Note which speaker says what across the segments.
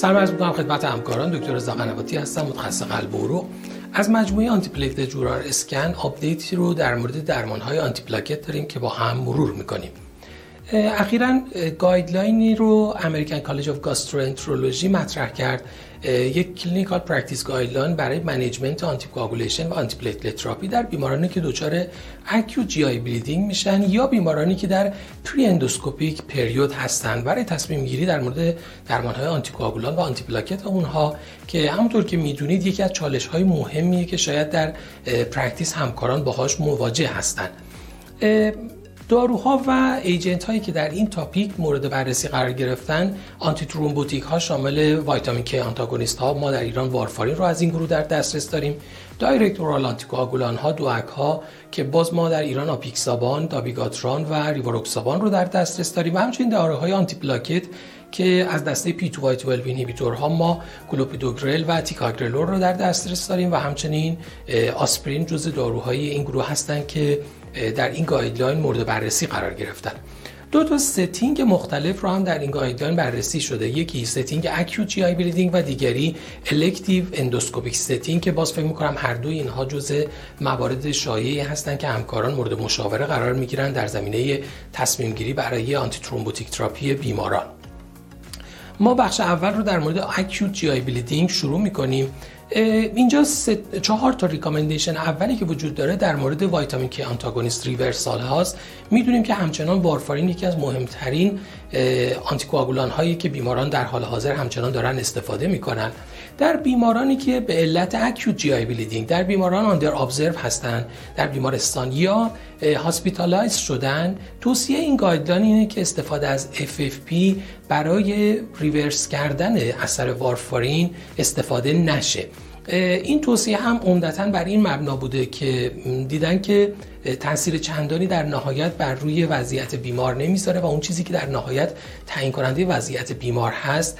Speaker 1: سلام عرض می‌کنم خدمت همکاران. دکتر رضا قنواتی هستم متخصص قلب و عروق. از مجموعه Antiplatelet Journal Scan update ی رو در مورد درمان های آنتی پلاکت داریم که با هم مرور می‌کنیم. اخیرا guideline ی رو American College of Gastroenterology مطرح کرد. یک clinical practice guideline برای management anticoagulation و antiplatelet therapy در بیمارانی که دچار acute GI bleeding میشن یا بیمارانی که در peri-endoscopic period هستند برای تصمیم گیری در مورد درمان های آنتی کوآگولان و آنتی پلاکت اونها که همونطور که می‌دونید یکی از چالش های مهمیه که شاید در practice همکاران باهاش مواجه هستند داروها و agent هایی که در این topic مورد بررسی قرار گرفتن antithrombotic ها شامل vitamin K antagonist ها ما در ایران وارفارین رو از این گروه در دسترس داریم. direct oral anticoagulant ها DOAC ها که باز ما در ایران آپیکسابان دابیگاتران و ریواروکسابان رو در دسترس داریم و همچنین داروهای آنتی‌پلاکت که از دسته P2Y12 ها ما کلوپیدوگرل و تیکاگرلور رو در دسترس داریم و همچنین آسپرین جزء داروهای این گروه هستند که در این guideline مورد بررسی قرار گرفتن. دو تا setting مختلف رو هم در این guideline بررسی شده. یکی setting acute GI bleeding و دیگری elective endoscopic setting که باز فکر می‌کنم هر دوی اینها جزء موارد شایعی هستند که همکاران مورد مشاوره قرار می‌گیرن در زمینه تصمیم گیری برای antithrombotic therapy بیماران. ما بخش اول رو در مورد acute GI bleeding شروع می‌کنیم. اینجا چهار تا recommendation اولی که وجود داره در مورد vitamin K antagonist reversal هاست. می‌دونیم که همچنان وارفارین یکی از مهمترین anticoagulant هایی که بیماران در حال حاضر همچنان دارن استفاده می‌کنن. در بیمارانی که به علت acute GI bleeding در بیماران under observe هستند در بیمارستان یا hospitalize شدن توصیه این guideline اینه که استفاده از FFP برای reverse کردن اثر وارفارین استفاده نشه. این توصیه هم عمدتا بر این مبنا بوده که دیدن که تاثیر چندانی در نهایت بر روی وضعیت بیمار نمی‌ذاره و اون چیزی که در نهایت تعیین کننده وضعیت بیمار هست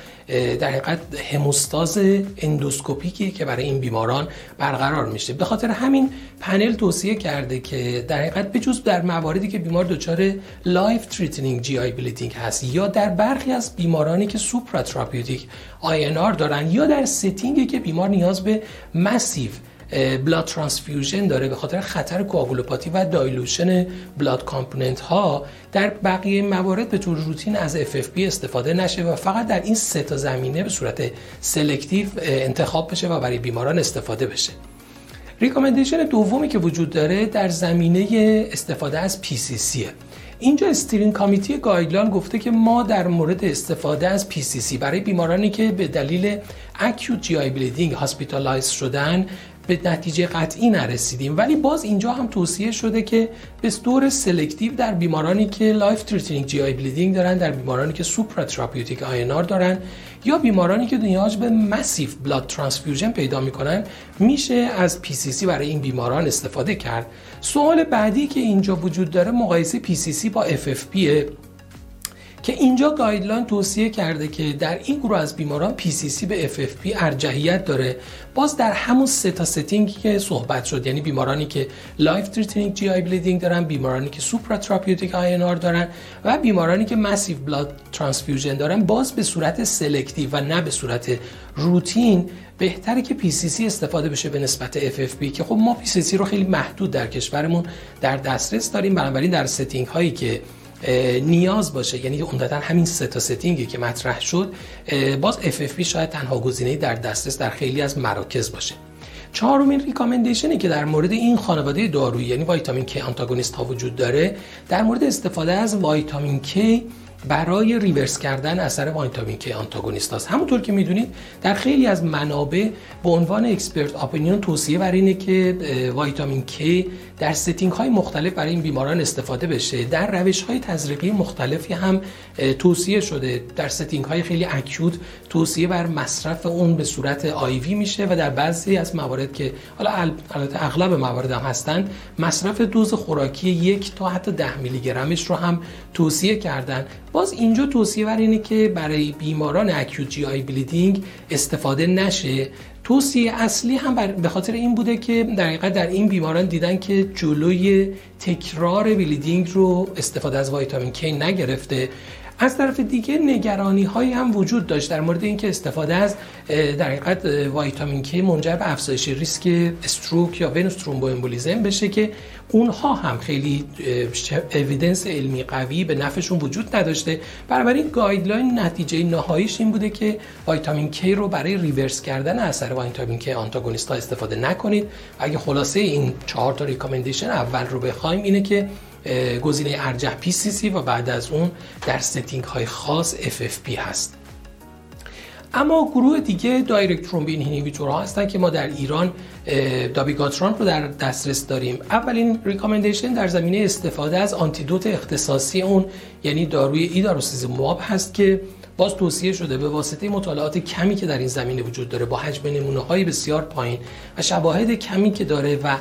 Speaker 1: در حقیقت هموستاز endoscopic ی که برای این بیماران برقرار میشه. به خاطر همین پنل توصیه کرده که در حقیقت بجز در مواردی که بیمار دچار life-threatening GI bleeding هست یا در برخی از بیمارانی که supratherapeutic INR دارن یا در setting ی که بیمار نیاز به massive blood transfusion داره به خاطر خطر coagulopathy و dilution blood component ها در بقیه موارد به طور روتین از FFP استفاده نشه و فقط در این سه تا زمینه به صورت selective انتخاب بشه و برای بیماران استفاده بشه. recommendation دومی که وجود داره در زمینه استفاده از PCC اینجا steering committee guideline گفته که ما در مورد استفاده از PCC برای بیمارانی که به دلیل acute GI bleeding hospitalize شدن به نتیجه قطعی نرسیدیم. ولی باز اینجا هم توصیه شده که به طور selective در بیمارانی که life-threatening GI bleeding دارن در بیمارانی که supratherapeutic INR دارن یا بیمارانی که نیاز به massive blood transfusion پیدا می‌کنن میشه از PCC برای این بیماران استفاده کرد. سوال بعدی که اینجا وجود داره مقایسه PCC با FFP که اینجا guideline توصیه کرده که در این گروه از بیماران PCC به FFP ارجحیت داره. باز در همون سه تا setting ی که صحبت شد یعنی بیمارانی که life-threatening GI bleeding دارن بیمارانی که supratherapeutic INR دارن و بیمارانی که massive blood transfusion دارن باز به صورت selective و نه به صورت روتین بهتره که PCC استفاده بشه به نسبت FFP که خب ما PCC رو خیلی محدود در کشورمون در دسترس داریم بنابراین در setting هایی که نیاز باشه. یعنی عمدتا همین سه تا setting ی که مطرح شد باز FFP شاید تنها گزینه در دسترس در خیلی از مراکز باشه. چهارمین recommendation ی که در مورد این خانواده دارویی یعنی vitamin K antagonist ها وجود داره در مورد استفاده از ویتامین K برای reverse کردن اثر vitamin K antagonist است همونطور که می‌دونید در خیلی از منابع به عنوان expert opinion توصیه بر اینه که ویتامین K در setting های مختلف برای این بیماران استفاده بشه. در روش های تزریقی مختلفی هم توصیه شده. در setting های خیلی acute توصیه بر مصرف اون به صورت IV میشه و در بعضی از موارد که حالا البته اغلب موارد هم هستند مصرف دوز خوراکی یک تا حتی ده میلی گرمش رو هم توصیه کردن. باز اینجا توصیه بر اینه که برای بیماران acute GI bleeding استفاده نشه. توصیه اصلی هم به خاطر این بوده که در حقیقت در این بیماران دیدن که جلوی تکرار bleeding رو استفاده از ویتامین K نگرفته. از طرف دیگه نگرانی هایی هم وجود داشت در مورد اینکه استفاده از در حقیقت ویتامین K منجر به افزایش ریسک stroke یا venous thromboembolism بشه که اونها هم خیلی evidence علمی قوی به نفعشون وجود نداشته. بنابراین guideline نتیجه نهاییش این بوده که ویتامین K رو برای reverse کردن اثر vitamin K antagonist ها استفاده نکنید. اگه خلاصه این چهار تا recommendation اول رو بخوایم اینه که گزینه ارجح PCC و بعد از اون در setting های خاص FFP هست. اما گروه دیگه direct thrombin inhibitor ها هستن که ما در ایران دابیگاتران رو در دسترس داریم. اولین recommendation در زمینه استفاده از antidote اختصاصی اون یعنی داروی ایداروسیزوماب هست که باز توصیه شده به واسطه مطالعات کمی که در این زمینه وجود داره با حجم نمونه های بسیار پایین و شواهد کمی که داره و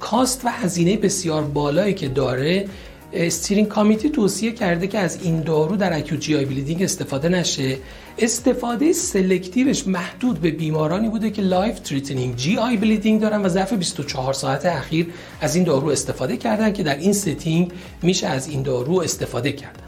Speaker 1: cost و هزینه بسیار بالایی که داره steering committee توصیه کرده که از این دارو در acute GI bleeding استفاده نشه. استفاده selective ش محدود به بیمارانی بوده که life-threatening GI bleeding دارن و ظرف 24 ساعت اخیر از این دارو استفاده کردن که در این setting میشه از این دارو استفاده کرد.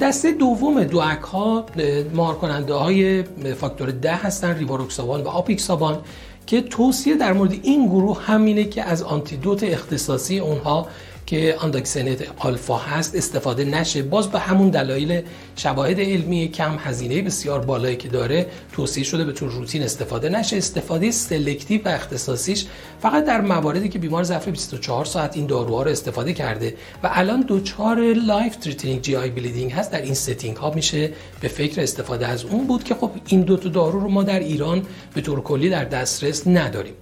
Speaker 1: دسته دوم DOAC ها مهار کننده های فاکتور ده هستن ریواروکسابان و آپیکسابان. که توصیه در مورد این گروه همینه که از antidote اختصاصی اونها که andexanet alfa هست استفاده نشه. باز به همون دلایل شواهد علمی کم و هزینه بسیار بالایی که داره توصیه شده به طور روتین استفاده نشه. استفاده selective و اختصاصیش فقط در مواردی که بیمار ظرف 24 ساعت این داروها رو استفاده کرده و الان دچار life threatening GI bleeding هست. در این setting ها میشه به فکر استفاده از اون بود که خب این دو تا دارو رو ما در ایران به طور کلی در دسترس نداریم.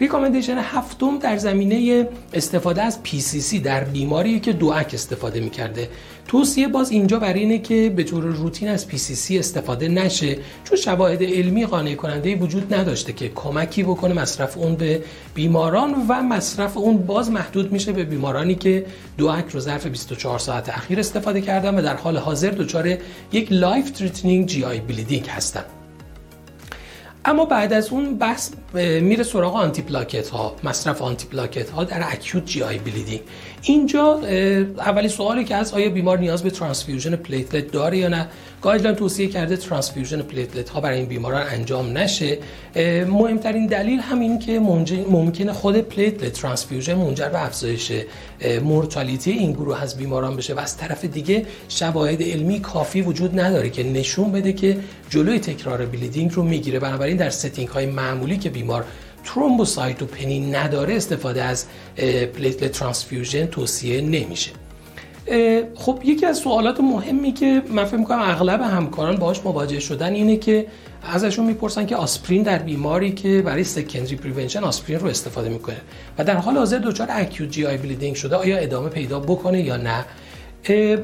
Speaker 1: ریکامندیشن هفتم در زمینه استفاده از PCC در بیماری که دوک استفاده می‌کرده. توصیه باز اینجا بر اینه که به طور روتین از PCC استفاده نشه چون شواهد علمی قانع کننده وجود نداشته که کمکی بکنه مصرف اون به بیماران و مصرف اون باز محدود میشه به بیمارانی که DOAC رو ظرف 24 ساعت اخیر استفاده کردن و در حال حاضر دچار یک life threatening GI bleeding هستن. اما بعد از اون بحث میره سراغ آنتی پلاکت ها مصرف آنتی پلاکت ها در acute GI bleeding اینجا اولی سوالی که از آیا بیمار نیاز به transfusion platelet داره یا نه؟ guideline توصیه کرده transfusion platelet ها برای این بیماران انجام نشه. مهمترین دلیل همین که ممکنه خود platelet transfusion منجر به افزایش mortality این گروه از بیماران بشه و از طرف دیگه شواهد علمی کافی وجود نداره که نشون بده که جلوی تکرار bleeding رو می‌گیره. بنابراین در setting های معمولی که بیمار thrombocytopenia نداره استفاده از platelet transfusion توصیه نمیشه. خب یکی از سوالات مهمی که من فکر می‌کنم اغلب همکاران باهاش مواجه شدن اینه که ازشون می‌پرسن که آسپرین در بیماری که برای secondary prevention آسپرین رو استفاده می‌کنه و در حال حاضر دچار acute GI bleeding شده آیا ادامه پیدا بکنه یا نه؟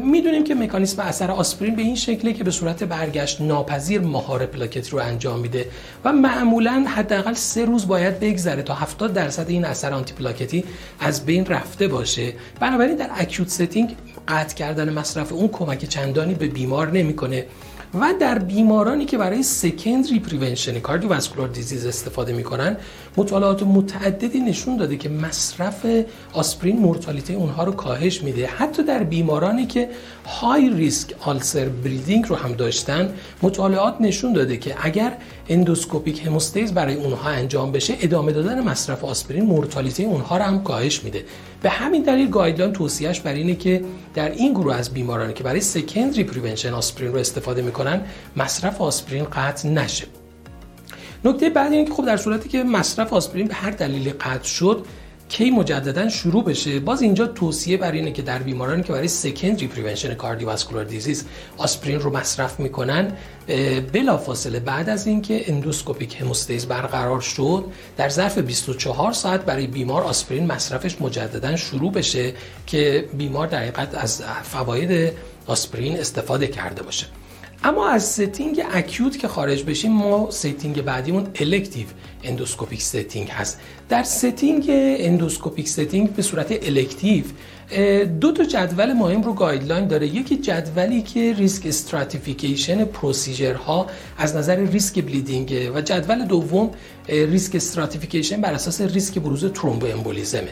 Speaker 1: می‌دونیم که مکانیسم اثر آسپرین به این شکله که به صورت برگشت ناپذیر مهار پلاکت رو انجام میده و معمولا حداقل سه روز باید بگذره تا 70 درصد این اثر آنتی پلاکتی از بین رفته باشه. بنابراین در acute setting قطع کردن مصرف اون کمک چندانی به بیمار نمی‌کنه. و در بیمارانی که برای secondary prevention cardiovascular disease استفاده می‌کنن مطالعات متعددی نشون داده که مصرف آسپرین مورتالیته اونها رو کاهش میده. حتی در بیمارانی که high risk ulcer bleeding رو هم داشتن مطالعات نشون داده که اگر endoscopic hemostasis برای اونها انجام بشه ادامه دادن مصرف آسپرین مورتالیته اونها رو هم کاهش میده. به همین دلیل guideline توصیهش بر اینه که در این گروه از بیمارانی که برای secondary prevention آسپرین رو استفاده می‌کنن مصرف آسپرین قطع نشه. نکته بعد اینه که خب در صورتی که مصرف آسپرین به هر دلیلی قطع شد کی مجددا شروع بشه؟ باز اینجا توصیه بر اینه که در بیمارانی که برای secondary prevention cardiovascular disease آسپرین رو مصرف می‌کنن بلافاصله بعد از اینکه endoscopic hemostasis برقرار شد در ظرف 24 ساعت برای بیمار آسپرین مصرفش مجددا شروع بشه که بیمار در حقیقت از فواید آسپرین استفاده کرده باشه. اما از setting acute که خارج بشیم ما setting بعدیمون elective endoscopic setting هست. در setting endoscopic setting به صورت elective دو تا جدول مهم رو guideline داره. یکی جدولی که risk stratification procedureها از نظر ریسک bleeding و جدول دوم risk stratification بر اساس ریسک بروز thromboembolismه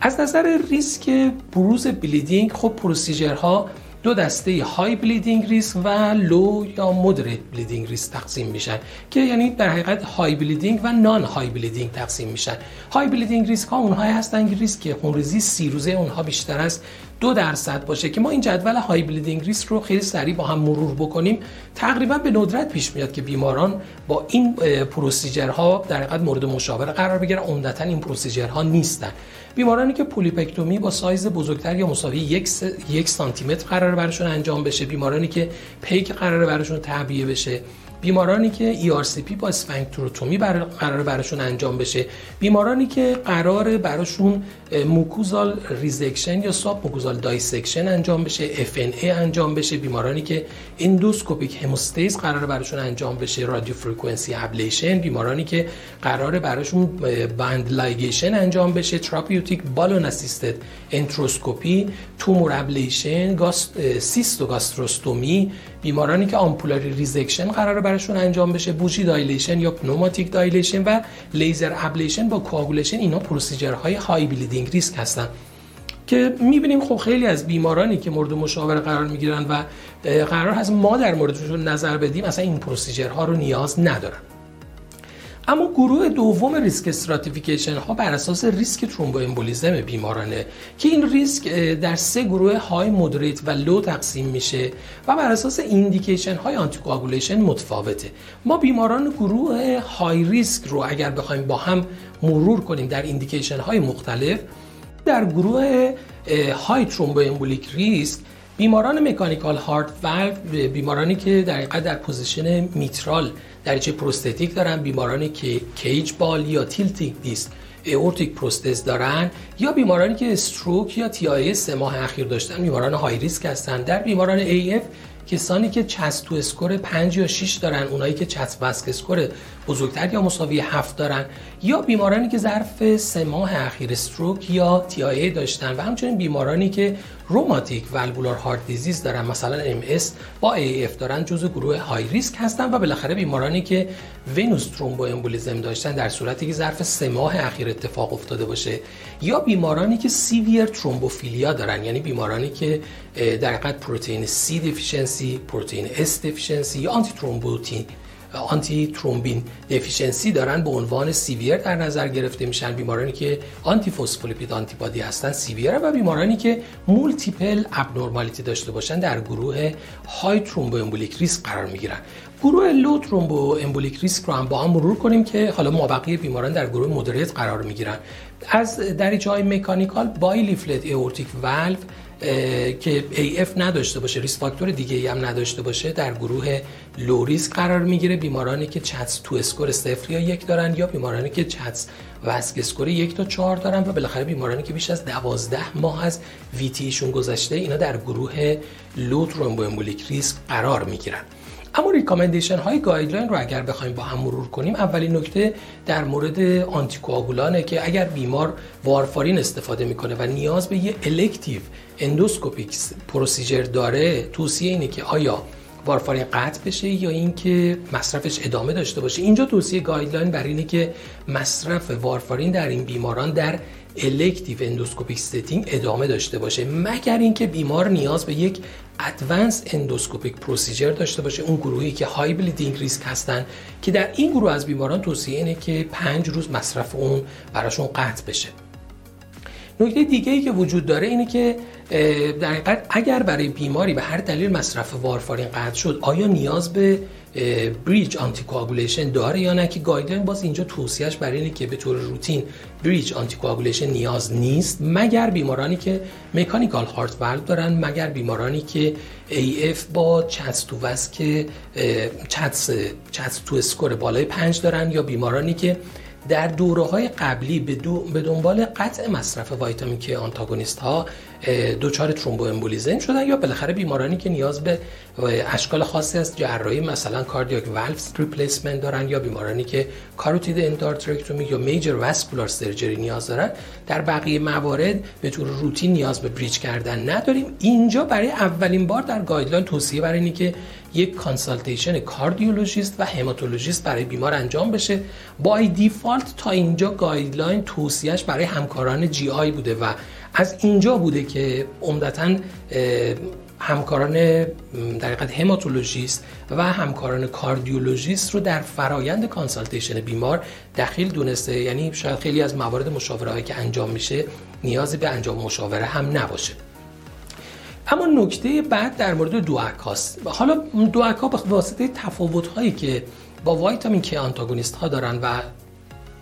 Speaker 1: از نظر ریسک بروز bleeding خب procedureها دو دسته high bleeding risk و low یا moderate bleeding risk تقسیم میشن که یعنی در حقیقت high bleeding و non high bleeding تقسیم میشن. high bleeding risk ها اونهایی هستن که ریسک خونریزی سی روزه اونها بیشتر از دو درصد باشه که ما این جدول high bleeding risk رو خیلی سریع با هم مرور بکنیم. تقریبا به ندرت پیش میاد که بیماران با این procedureها در حقیقت مورد مشاوره قرار بگیرن عمدتا این procedureها نیستن. بیمارانی که polypectomy با سایز بزرگتر یا مساوی یک, س... یک سانتی متر قرار برشون انجام بشه. بیمارانی که PEG قرار برشون تعبیه بشه. بیمارانی که ERCP با sphincterotomy قرار براشون انجام بشه. بیمارانی که قرار براشون mucosal resection یا submucosal dissection انجام بشه FNA انجام بشه. بیمارانی که endoscopic hemostasis قرار براشون انجام بشه radiofrequency ablation. بیمارانی که قرار براشون band ligation انجام بشه therapeutic balloon assisted enteroscopy tumor ablation گاست cystogastrostomy بیمارانی که ampullary resection قرار براشون انجام بشه bougie dilation یا pneumatic dilation و laser ablation با coagulation اینا procedureهای high bleeding risk هستن. که می‌بینیم خب خیلی از بیمارانی که مورد مشاوره قرار می‌گیرن و قرار هست ما در موردشون نظر بدیم اصلا این procedureها رو نیاز ندارن. اما گروه دوم risk stratification ها بر اساس ریسک thromboembolism بیمارانه که این ریسک در سه گروه high moderate و low تقسیم میشه و بر اساس indication های anticoagulation متفاوته. ما بیماران گروه high risk رو اگر بخوایم با هم مرور کنیم در indication های مختلف در گروه high thromboembolic risk بیماران mechanical heart valve بیمارانی که در حقیقت در position mitral دریچه prosthetic دارن بیمارانی که caged ball یا tilting disc aortic prosthesis دارن یا بیمارانی که stroke یا TIA سه ماه اخیر داشتن بیماران high risk هستن. در بیماران AF کسانی که CHADS2 score 5 یا 6 دارن اونایی که CHA2DS2-VASc score بزرگتر یا مساوی 7 دارن یا بیمارانی که ظرف سه ماه اخیر stroke یا TIA داشتن و همچنین بیمارانی که rheumatic valvular heart disease دارن مثلا MS با AF دارن جزو گروه های ریسک هستن و بالاخره بیمارانی که venous thromboembolism داشتن در صورتی که ظرف سه ماه اخیر اتفاق افتاده باشه. یا بیمارانی که severe thrombophilia دارن یعنی بیمارانی که در حقیقت protein C deficiency protein S deficiency یا antithrombotin antithrombin deficiency دارن به عنوان severe در نظر گرفته میشن. بیمارانی که antiphospholipid antibody هستن severe و بیمارانی که multiple abnormality داشته باشن در گروه های thromboembolic risk قرار می‌گیرن. گروه low thromboembolic risk رو هم با هم مرور کنیم که حالا مابقی بیماران در گروه moderate قرار می‌گیرن. از دریچه های mechanical bileaflet aortic valve که AF نداشته باشه risk factor دیگه ای هم نداشته باشه در گروه low risk قرار می‌گیره. بیمارانی که CHADS2 score صفر یا یک دارن یا بیمارانی که CHA2DS2 VASc score یک تا چهار دارن و بالاخره بیمارانی که بیش از دوازده ماه از VTE شون گذشته اینا در گروه low thromboembolic risk قرار می‌گیرن. اما recommendation های guideline رو اگر بخوایم با هم مرور کنیم اولین نکته در مورد anticoagulant ه که اگر بیمار وارفارین استفاده می‌کنه و نیاز به یه elective endoscopic procedure داره توصیه اینه که آیا وارفارین قطع بشه یا اینکه مصرفش ادامه داشته باشه. اینجا توصیه guideline بر اینه که مصرف وارفارین در این بیماران در elective endoscopic setting ادامه داشته باشه مگر اینکه بیمار نیاز به یک advanced endoscopic procedure داشته باشه اون گروهی که high bleeding risk هستن که در این گروه از بیماران توصیه اینه که پنج روز مصرف اون براشون قطع بشه. نکته دیگه ای که وجود داره اینه که در حقیقت اگر برای بیماری به هر دلیل مصرف وارفارین قطع شد آیا نیاز به bridge anticoagulation داره یا نه که guideline باز اینجا توصیهش برای اینه که به طور روتین bridge anticoagulation نیاز نیست مگر بیمارانی که mechanical heart valve دارن مگر بیمارانی که AF با CHADS2 که CHADS CHADS2 score بالای پنج دارن یا بیمارانی که در دوره های قبلی به, دنبال قطع مصرف vitamin K antagonist ها دچار thromboembolism شدن یا بالاخره بیمارانی که نیاز به اشکال خاصی از جراحی مثلا cardiac valves replacement دارن یا بیمارانی که carotid endarterectomy یا major vascular surgery نیاز دارن در بقیه موارد به طور روتین نیاز به bridge کردن نداریم. اینجا برای اولین بار در guideline توصیه برای اینه که یک consultation cardiologist و hematologist برای بیمار انجام بشه. by default تا اینجا guideline توصیهش برای همکاران GI بوده و از اینجا بوده که عمدتا همکاران در hematologist و همکاران cardiologist رو در فرایند consultation بیمار دخیل دونسته. یعنی شاید خیلی از موارد مشاوره که انجام میشه نیازی به انجام مشاوره هم نباشه. اما نکته بعد در مورد هاست حالا DOAC ها به واسطه تفاوت هایی که با vitamin K antagonist ها دارن و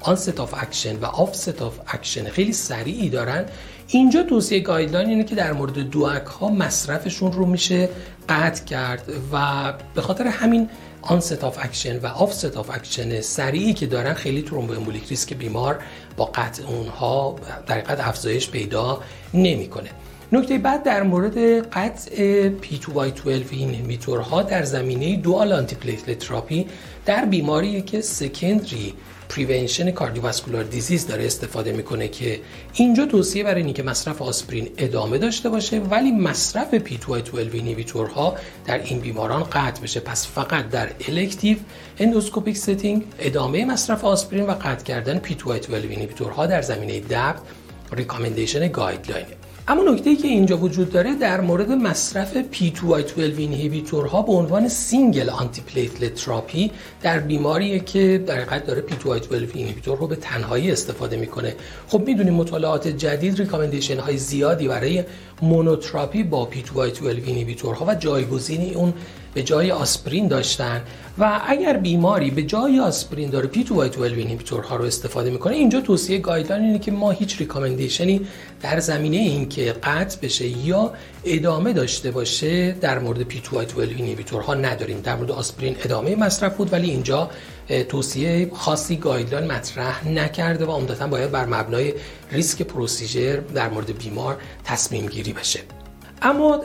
Speaker 1: onset of action و offset of action خیلی سریعی دارن اینجا توصیه guideline اینه که در مورد DOAC ها مصرفشون رو میشه قطع کرد و به خاطر همین onset of action و offset of action سریعی که دارن خیلی thromboembolic risk بیمار با قطع اونها در افزایش پیدا نمی‌کنه. نکته بعد در مورد قطع P2Y12 inhibitor ها در زمینه dual antiplatelet therapy در بیماری که secondary prevention cardiovascular disease داره استفاده می‌کنه که اینجا توصیه برای اینکه مصرف آسپرین ادامه داشته باشه ولی مصرف P2Y12 inhibitor ها در این بیماران قطع بشه. پس فقط در elective endoscopic setting ادامه مصرف آسپرین و قطع کردن P2Y12 inhibitor ها در زمینه DAPT recommendation guideline ه اما نکته ای که اینجا وجود داره در مورد مصرف P2Y12 inhibitor ها به عنوان single antiplatelet در بیماری که در حقیقت داره P2Y12 inhibitor رو به تنهایی استفاده می‌کنه. خب می‌دونیم مطالعات جدید recommendation های زیادی برای monotherapy با P2Y12 inhibitor ها و جایگزینی اون به جای آسپرین داشتن. و اگر بیماری به جای آسپرین داره P2Y12 ها رو استفاده می‌کنه. اینجا توصیه guideline اینه که ما هیچ recommendation ی در زمینه این که قطع بشه یا ادامه داشته باشه در مورد P2Y12 ها نداریم. در مورد آسپرین ادامه مصرف بود ولی اینجا توصیه خاصی guideline مطرح نکرده و عمدتا باید بر مبنای ریسک procedure در مورد بیمار تصمیم گیری بشه. اما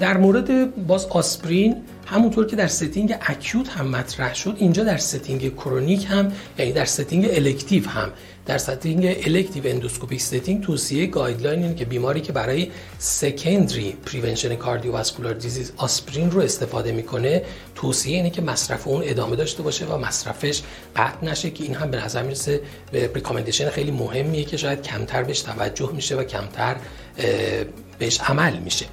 Speaker 1: در مورد باز آسپرین همونطور که در setting acute هم مطرح شد اینجا در setting chronic هم یعنی در setting elective هم در setting elective endoscopic setting توصیه guideline اینه که بیماری که برای secondary prevention cardiovascular disease آسپرین رو استفاده می‌کنه توصیه اینه که مصرف اون ادامه داشته باشه و مصرفش قطع نشه که این هم به نظر می‌رسه یه recommendation خیلی مهمیه که شاید کمتر بهش توجه میشه و کمتر بهش عمل میشه.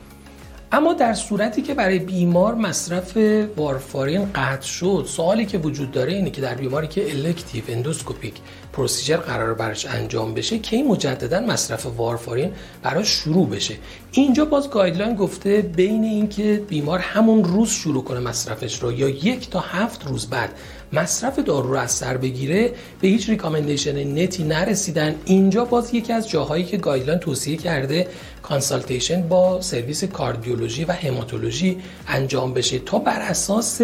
Speaker 1: اما در صورتی که برای بیمار مصرف وارفارین قطع شد سوالی که وجود داره اینه که در بیماری که elective endoscopic procedure قرار برش انجام بشه کی مجددا مصرف وارفارین براش شروع بشه؟ اینجا باز guideline گفته بین اینکه بیمار همون روز شروع کنه مصرفش رو یا یک تا هفت روز بعد مصرف دارو رو از سر بگیره به هیچ recommendation نهایی نرسیدن. اینجا باز یکی از جاهایی که guideline توصیه کرده consultation با سرویس کاردیولوژی و هماتولوژی انجام بشه تا بر اساس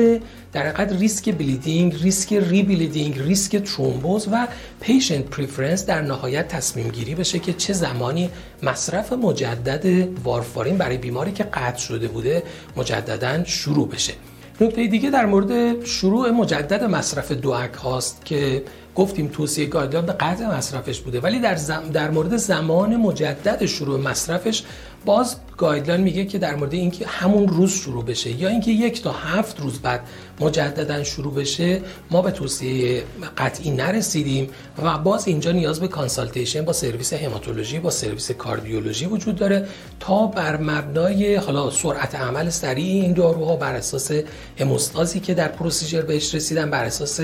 Speaker 1: در حقیقت ریسک bleeding، ریسک rebleeding، ریسک ترومبوز و patient preference در نهایت تصمیم گیری بشه که چه زمانی مصرف مجدد وارفارین برای بیماری که قطع شده بوده مجددا شروع بشه. نکته دیگه در مورد شروع مجدد مصرف DOAC هاست که گفتیم توصیه guideline به قطع مصرفش بوده. ولی در, در مورد زمان مجدد شروع مصرفش باز guideline میگه که در مورد اینکه همون روز شروع بشه یا اینکه یک تا هفت روز بعد مجددا شروع بشه ما به توصیه قطعی نرسیدیم و باز اینجا نیاز به consultation با سرویس هماتولوژی با سرویس کاردیولوژی وجود داره تا بر مبنای حالا سرعت عمل سریع این داروها بر اساس هموستازی که در procedure بهش رسیدن بر اساس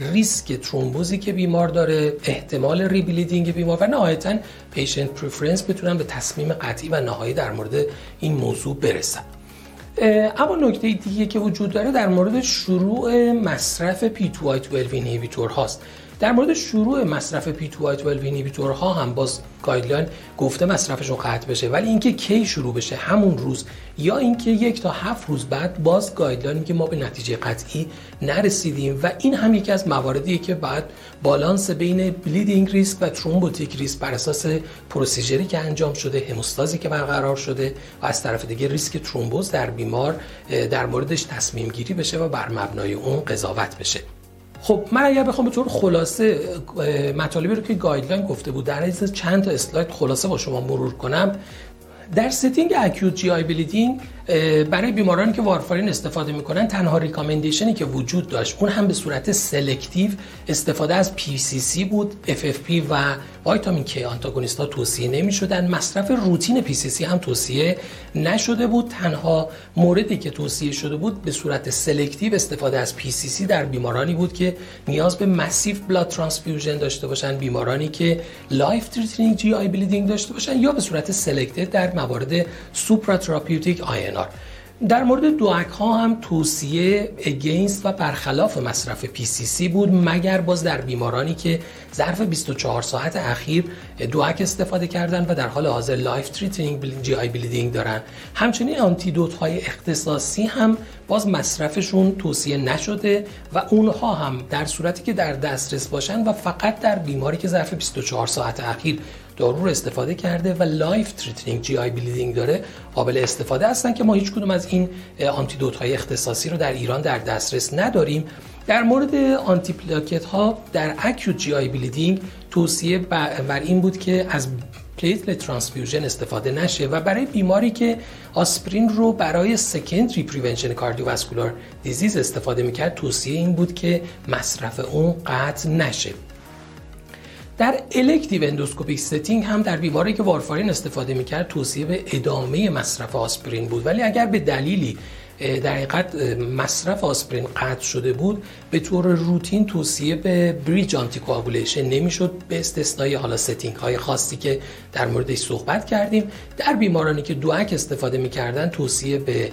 Speaker 1: ریسک ترومبوزی که بیمار داره احتمال rebleeding بیمار و نهایتا patient preference بتونن به تصمیم قطعی و نهایی در مورد این موضوع برسن. اما نکته دیگه که وجود داره در مورد شروع مصرف P2Y12 inhibitor هاست. در مورد شروع مصرف P2Y12 inhibitor ها هم باز guideline گفته مصرفشون قطع بشه. ولی اینکه کی شروع بشه همون روز یا اینکه یک تا هفت روز بعد باز guideline که ما به نتیجه قطعی نرسیدیم. و این هم یکی از مواردیه که بعد بالانس بین bleeding risk و thrombotic risk بر اساس procedure ی که انجام شده هموستازی که برقرار شده و از طرف دیگه ریسک ترومبوز در بیمار در موردش تصمیم گیری بشه و بر مبنای اون قضاوت بشه. خب من اگر بخوام به طور خلاصه مطالبی رو که guideline گفته بود در از چند تا اسلاید خلاصه با شما مرور کنم در setting acute GI bleeding برای بیمارانی که وارفارین استفاده می‌کنن تنها recommendation ی که وجود داشت اون هم به صورت selective استفاده از PCC بود FFP و ویتامین K antagonist ها توصیه نمی شدن مصرف routine PCC هم توصیه نشده بود. تنها موردی که توصیه شده بود به صورت selective استفاده از PCC در بیمارانی بود که نیاز به massive blood transfusion داشته باشن بیمارانی که life-threatening GI bleeding داشته باشن یا به صورت selective در موارد supratherapeutic در مورد DOAC ها هم توصیه against و برخلاف مصرف PCC بود مگر باز در بیمارانی که ظرف 24 ساعت اخیر DOAC استفاده کردن و در حال حاضر life-threatening GI bleeding دارن. همچنین antidote های اختصاصی هم باز مصرفشون توصیه نشده و اونها هم در صورتی که در دسترس باشن و فقط در بیماری که ظرف 24 ساعت اخیر دارو رو استفاده کرده و life-threatening GI bleeding داره قابل استفاده هستن که ما هیچ کدوم از این antidote های اختصاصی رو در ایران در دسترس نداریم. در مورد آنتی پلاکت ها در acute GI bleeding توصیه بر این بود که از platelet transfusion استفاده نشه و برای بیماری که آسپرین رو برای secondary prevention cardiovascular disease استفاده می‌کرد توصیه این بود که مصرف اون قطع نشه. در elective endoscopic setting هم در بیماری که وارفارین استفاده می‌کرد توصیه به ادامه مصرف آسپرین بود. ولی اگر به دلیلی در حقیقت مصرف آسپرین قطع شده بود به طور روتین توصیه به bridge anticoagulation نمی‌شد به استثنای حالا setting های خاصی که در موردش صحبت کردیم. در بیمارانی که DOAC استفاده می‌کردن توصیه به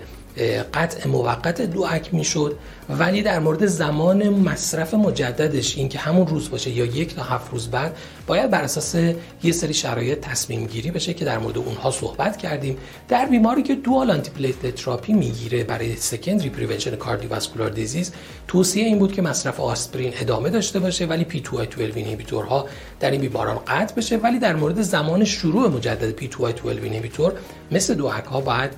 Speaker 1: قطع موقت DOAC می‌شد ولی در مورد زمان مصرف مجددش این که همون روز باشه یا یک تا هفت روز بعد باید بر اساس یه سری شرایط تصمیم گیری بشه که در مورد اونها صحبت کردیم. در بیماری که dual antiplatelet therapy می‌گیره برای secondary prevention cardiovascular disease توصیه این بود که مصرف آسپرین ادامه داشته باشه ولی P2Y12 inhibitor ها در این بیماران قطع بشه. ولی در مورد زمان شروع مجدد P2Y12 inhibitor مثل DOAC ها باید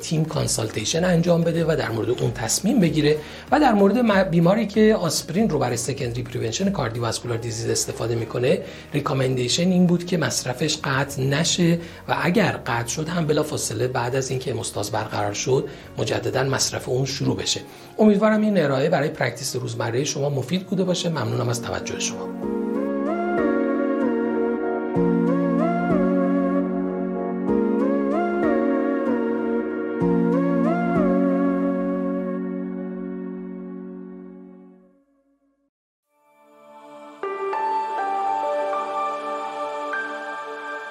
Speaker 1: تیم consultation انجام بده و در مورد اون تصمیم بگیره. و در مورد بیماری که آسپرین رو برای secondary prevention cardiovascular disease استفاده می‌کنه recommendation این بود که مصرفش قطع نشه و اگر قطع شد هم بلافاصله بعد از اینکه هموستاز برقرار شد مجددا مصرف اون شروع بشه. امیدوارم این ارائه برای practice روزمره شما مفید بوده باشه. ممنونم از توجه شما.